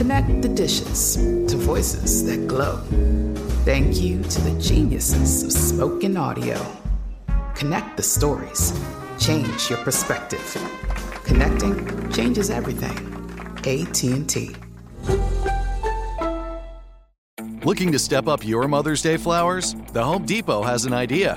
Connect the dishes to voices that glow. Thank you to the geniuses of spoken audio. Connect the stories. Change your perspective. Connecting changes everything. AT&T. Looking to step up your Mother's Day flowers? The Home Depot has an idea.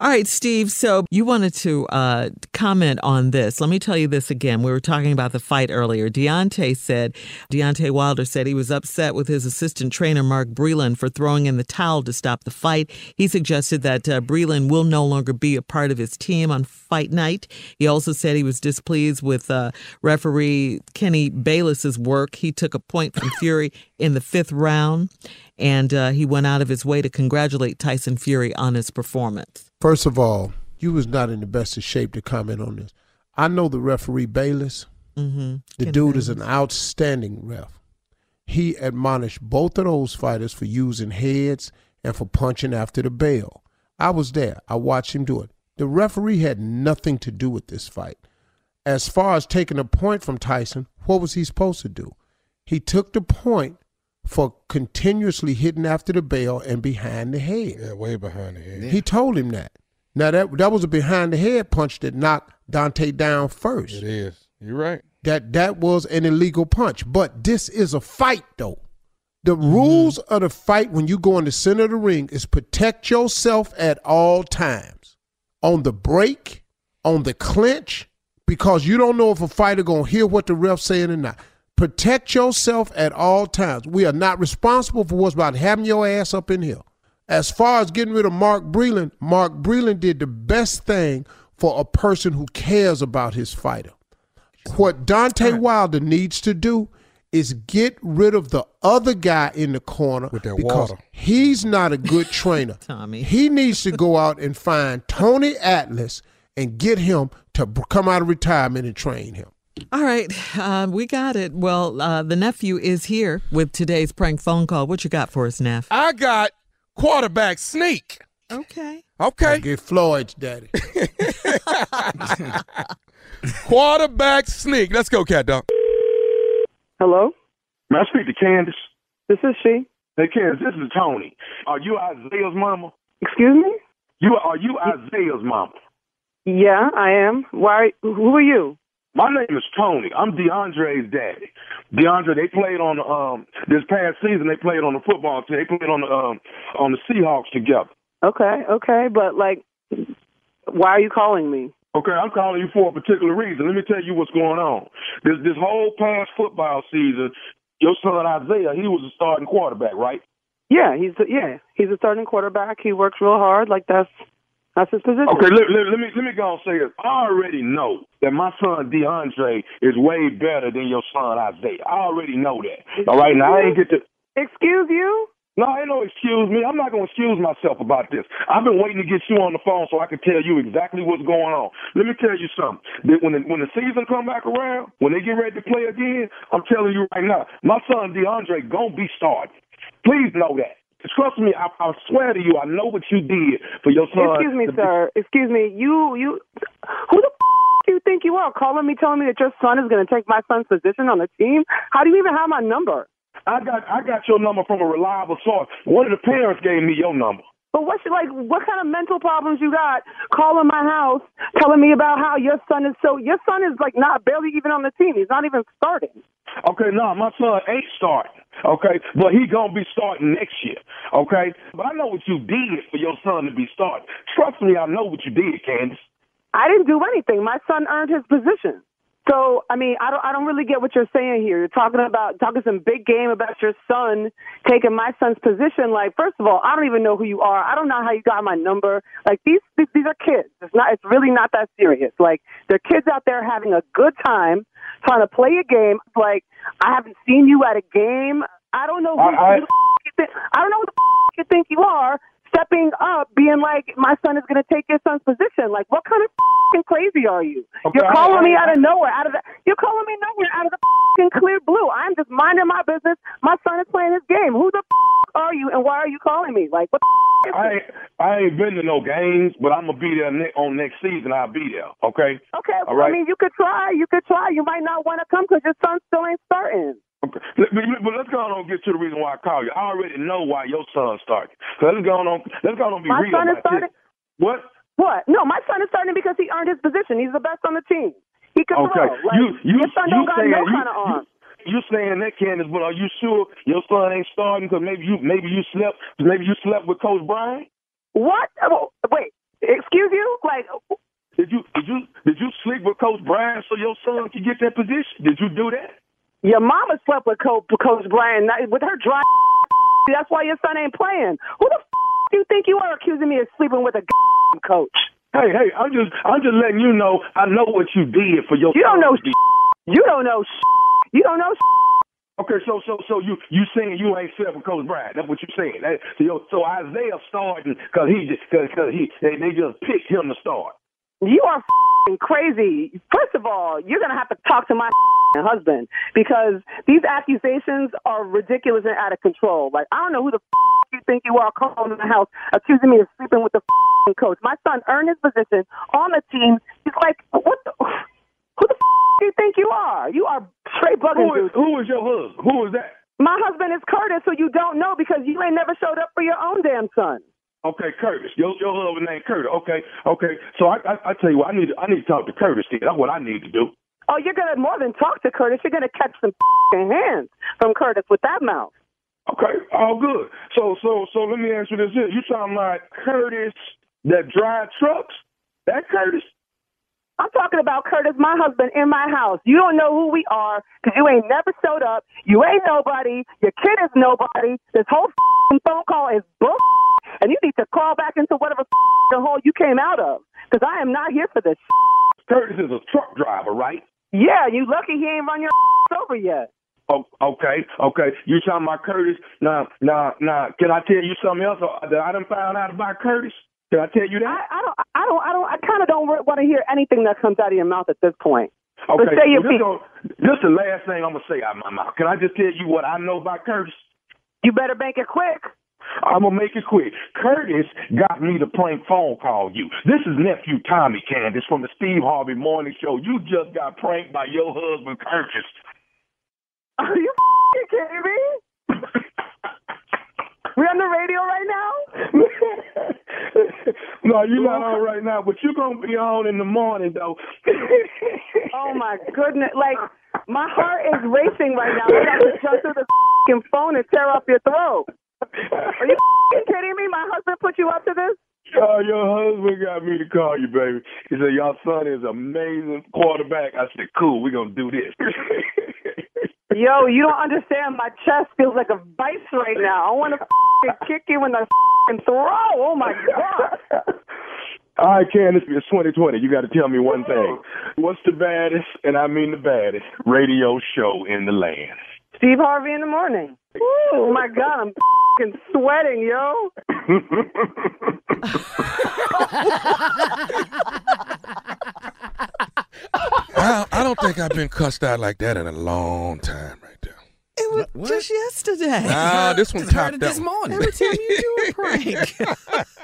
All right, Steve. So you wanted to uh, comment on this. Let me tell you this again. We were talking about the fight earlier. Deontay said, Deontay Wilder said he was upset with his assistant trainer, Mark Breland, for throwing in the towel to stop the fight. He suggested that uh, Breland will no longer be a part of his team on fight night. He also said he was displeased with uh, referee Kenny Bayless's work. He took a point from Fury in the fifth round, and uh, he went out of his way to congratulate Tyson Fury on his performance. First of all, you was not in the best of shape to comment on this. I know the referee Bayless. Mm-hmm. The Ken dude is an outstanding ref. He admonished both of those fighters for using heads and for punching after the bell. I was there. I watched him do it. The referee had nothing to do with this fight. As far as taking a point from Tyson, what was he supposed to do? He took the point for continuously hitting after the bell and behind the head. Yeah, way behind the head. He told him that. Now that that was a behind the head punch that knocked Deontay down first. It is. You're right. That that was an illegal punch. But this is a fight though. The mm-hmm. rules of the fight when you go in the center of the ring is protect yourself at all times. On the break, on the clinch, because you don't know if a fighter gonna hear what the ref's saying or not. Protect yourself at all times. We are not responsible for what's about having your ass up in here. As far as getting rid of Mark Breland, Mark Breland did the best thing for a person who cares about his fighter. What Deontay Wilder needs to do is get rid of the other guy in the corner With that because water. he's not a good trainer. Tommy. He needs to go out and find Tony Atlas and get him to come out of retirement and train him. All right, uh, we got it. Well, uh, the nephew is here with today's prank phone call. What you got for us, Neff? I got quarterback sneak. Okay. Okay. Get Floyd's daddy. quarterback sneak. Let's go, cat dog. Hello, May I speak to Candace? this is she. Hey, Candace, this is Tony. Are you Isaiah's mama? Excuse me? You are you Isaiah's mama? Yeah, I am. Why? Who are you? My name is Tony. I'm DeAndre's daddy. DeAndre, they played on um this past season. They played on the football team. They played on the um on the Seahawks together. Okay, okay, but like, why are you calling me? Okay, I'm calling you for a particular reason. Let me tell you what's going on. This this whole past football season, your son Isaiah, he was a starting quarterback, right? Yeah, he's the, yeah, he's a starting quarterback. He works real hard. Like that's that's his position. Okay, let, let, let me let me go and say this. I already know that my son DeAndre is way better than your son Isaiah. I already know that. All right, now I ain't get to. Excuse you? No, ain't no excuse me. I'm not gonna excuse myself about this. I've been waiting to get you on the phone so I can tell you exactly what's going on. Let me tell you something. That when the, when the season come back around, when they get ready to play again, I'm telling you right now, my son DeAndre gonna be starting. Please know that. Trust me, I, I swear to you, I know what you did for your son. Excuse me, be- sir. Excuse me. You you who the f- do you think you are? Calling me, telling me that your son is going to take my son's position on the team? How do you even have my number? I got I got your number from a reliable source. One of the parents gave me your number. But what's like? What kind of mental problems you got? Calling my house, telling me about how your son is so. Your son is like not barely even on the team. He's not even starting. Okay, no, my son ain't starting. Okay, but he gonna be starting next year. Okay, but I know what you did for your son to be starting. Trust me, I know what you did, Candace. I didn't do anything. My son earned his position. So I mean, I don't I don't really get what you're saying here. You're talking about talking some big game about your son taking my son's position. Like, first of all, I don't even know who you are. I don't know how you got my number. Like these these, these are kids. It's not. It's really not that serious. Like they're kids out there having a good time, trying to play a game. Like I haven't seen you at a game. I don't know who, I- I- the f- you think. I don't know who the f- you think you are. Stepping up, being like, my son is going to take your son's position. Like, what kind of f***ing crazy are you? Okay, You're I- calling me I- out of nowhere, out of the, you're calling me nowhere, out of the f***ing clear blue. I'm just minding my business. My son is playing his game. Who the f- are you, and why are you calling me? Like, what the I this? I ain't been to no games, but I'm gonna be there ne- on next season. I'll be there. Okay. Okay, All well, right. I mean, you could try. You could try. You might not want to come because your son still ain't starting. Okay. Let- But let's go on and get to the reason why I called you. I already know why your son started. So let's go on. Let's go on and be My real son is starting. What? What? No, my son is starting because he earned his position. He's the best on the team. He can Okay. throw. Like, you you your son you don't got no kind of arm. You, saying that, Candace? But are you sure your son ain't starting? Because maybe you maybe you slept maybe you slept with Coach Brian. What? Oh, wait. Excuse you? Like, Did you did you did you sleep with Coach Brian so your son could get that position? Did you do that? Your mama slept with Coach, Coach Brian with her dry. That's why your son ain't playing. Who the f- do you think you are accusing me of sleeping with a coach? Hey, hey, I'm just I'm just letting you know I know what you did for your You don't know. You don't know. You don't know. Okay, so so so you you saying you ain't slept with Coach Brian? That's what you're saying. That, so, so Isaiah starting because he just because he they, they just picked him to start. You are crazy. First of all, you're gonna have to talk to my husband because these accusations are ridiculous and out of control. Like I don't know who the you think you are calling in the house accusing me of sleeping with the coach. My son earned his position on the team. He's like, what the? Who the f- do you think you are? You are straight bugging, Who is, who is your husband? Who is that? My husband is Curtis, who you don't know because you ain't never showed up for your own damn son. Okay, Curtis. Your your husband named Curtis. Okay, okay. So I I, I tell you what, I need to, I need to talk to Curtis. Then. That's what I need to do. Oh, you're gonna more than talk to Curtis. You're gonna catch some hands from Curtis with that mouth. Okay, all good. So so so let me answer this. You talking about Curtis that drive trucks? That Curtis? I'm talking about Curtis, my husband, in my house. You don't know who we are because you ain't never showed up. You ain't nobody. Your kid is nobody. This whole f***ing phone call is bull. And you need to crawl back into whatever f***ing hole you came out of because I am not here for this. Curtis is a truck driver, right? Yeah, you lucky he ain't run your over yet. Oh, okay, okay. You talking about Curtis? Now, now, now. Can I tell you something else uh, that I done found out about Curtis? Can I tell you I, that? I don't, I don't, I don't, I kind of don't want to hear anything that comes out of your mouth at this point. Okay. But say your well, this, piece. gonna- this the last thing I'm gonna say out of my mouth. Can I just tell you what I know about Curtis? You better make it quick. I'm gonna make it quick. Curtis got me to prank phone call you. This is nephew Tommy Candace from the Steve Harvey Morning Show. You just got pranked by your husband Curtis. Are you f***ing kidding me? We're on the radio right now? No, you're not on right now, but you're gonna be on in the morning though. oh my goodness! Like my heart is racing right now. I got to jump through the f***ing phone and tear up your throat. Are you f***ing kidding me? My husband put you up to this? Oh, your husband got me to call you, baby. He said, Your son is amazing quarterback. I said, Cool, we're going to do this. Yo, you don't understand. My chest feels like a vice right now. I want to kick you in the throat. Oh, my God. All right, Candace, it's 2020. You got to tell me one thing. What's the baddest, and I mean the baddest, radio show in the land? Steve Harvey in the morning. Oh my God, I'm f sweating, yo. I, I don't think I've been cussed out like that in a long time, right there. It was just yesterday. Ah, this one Just heard topped it that this one. morning. Every time you do a prank.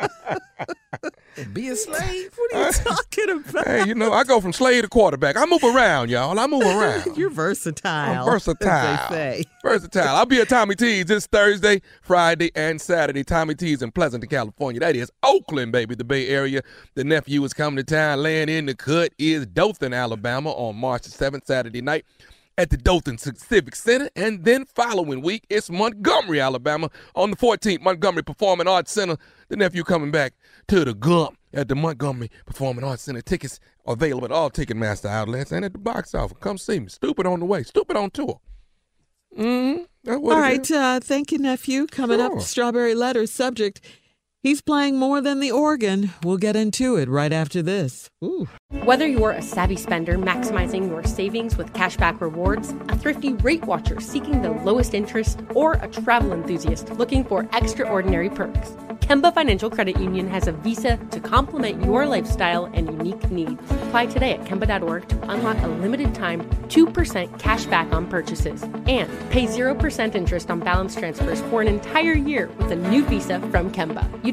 Be a slave. what are you talking about? Hey, you know, I go from slave to quarterback. I move around, y'all. I move around. You're versatile. I'm versatile. They say. Versatile. I'll be at Tommy T's this Thursday, Friday, and Saturday. Tommy T's in Pleasanton, California. That is Oakland, baby, the Bay Area. The nephew is coming to town. Laying in the cut is Dothan, Alabama on March the 7th, Saturday night at the Dothan Civic Center. And then following week, it's Montgomery, Alabama on the 14th, Montgomery Performing Arts Center. The nephew coming back to the Gump at the Montgomery Performing Arts Center. Tickets available at all Ticketmaster outlets and at the box office. Come see me. Stupid on the way. Stupid on tour. What All right. Uh, thank you, nephew. Coming Sure. up, Strawberry Letters subject. He's playing more than the organ. We'll get into it right after this. Ooh. Whether you're a savvy spender maximizing your savings with cashback rewards, a thrifty rate watcher seeking the lowest interest, or a travel enthusiast looking for extraordinary perks, Kemba Financial Credit Union has a visa to complement your lifestyle and unique needs. Apply today at Kemba.org to unlock a limited time 2% cash back on purchases and pay 0% interest on balance transfers for an entire year with a new visa from Kemba. You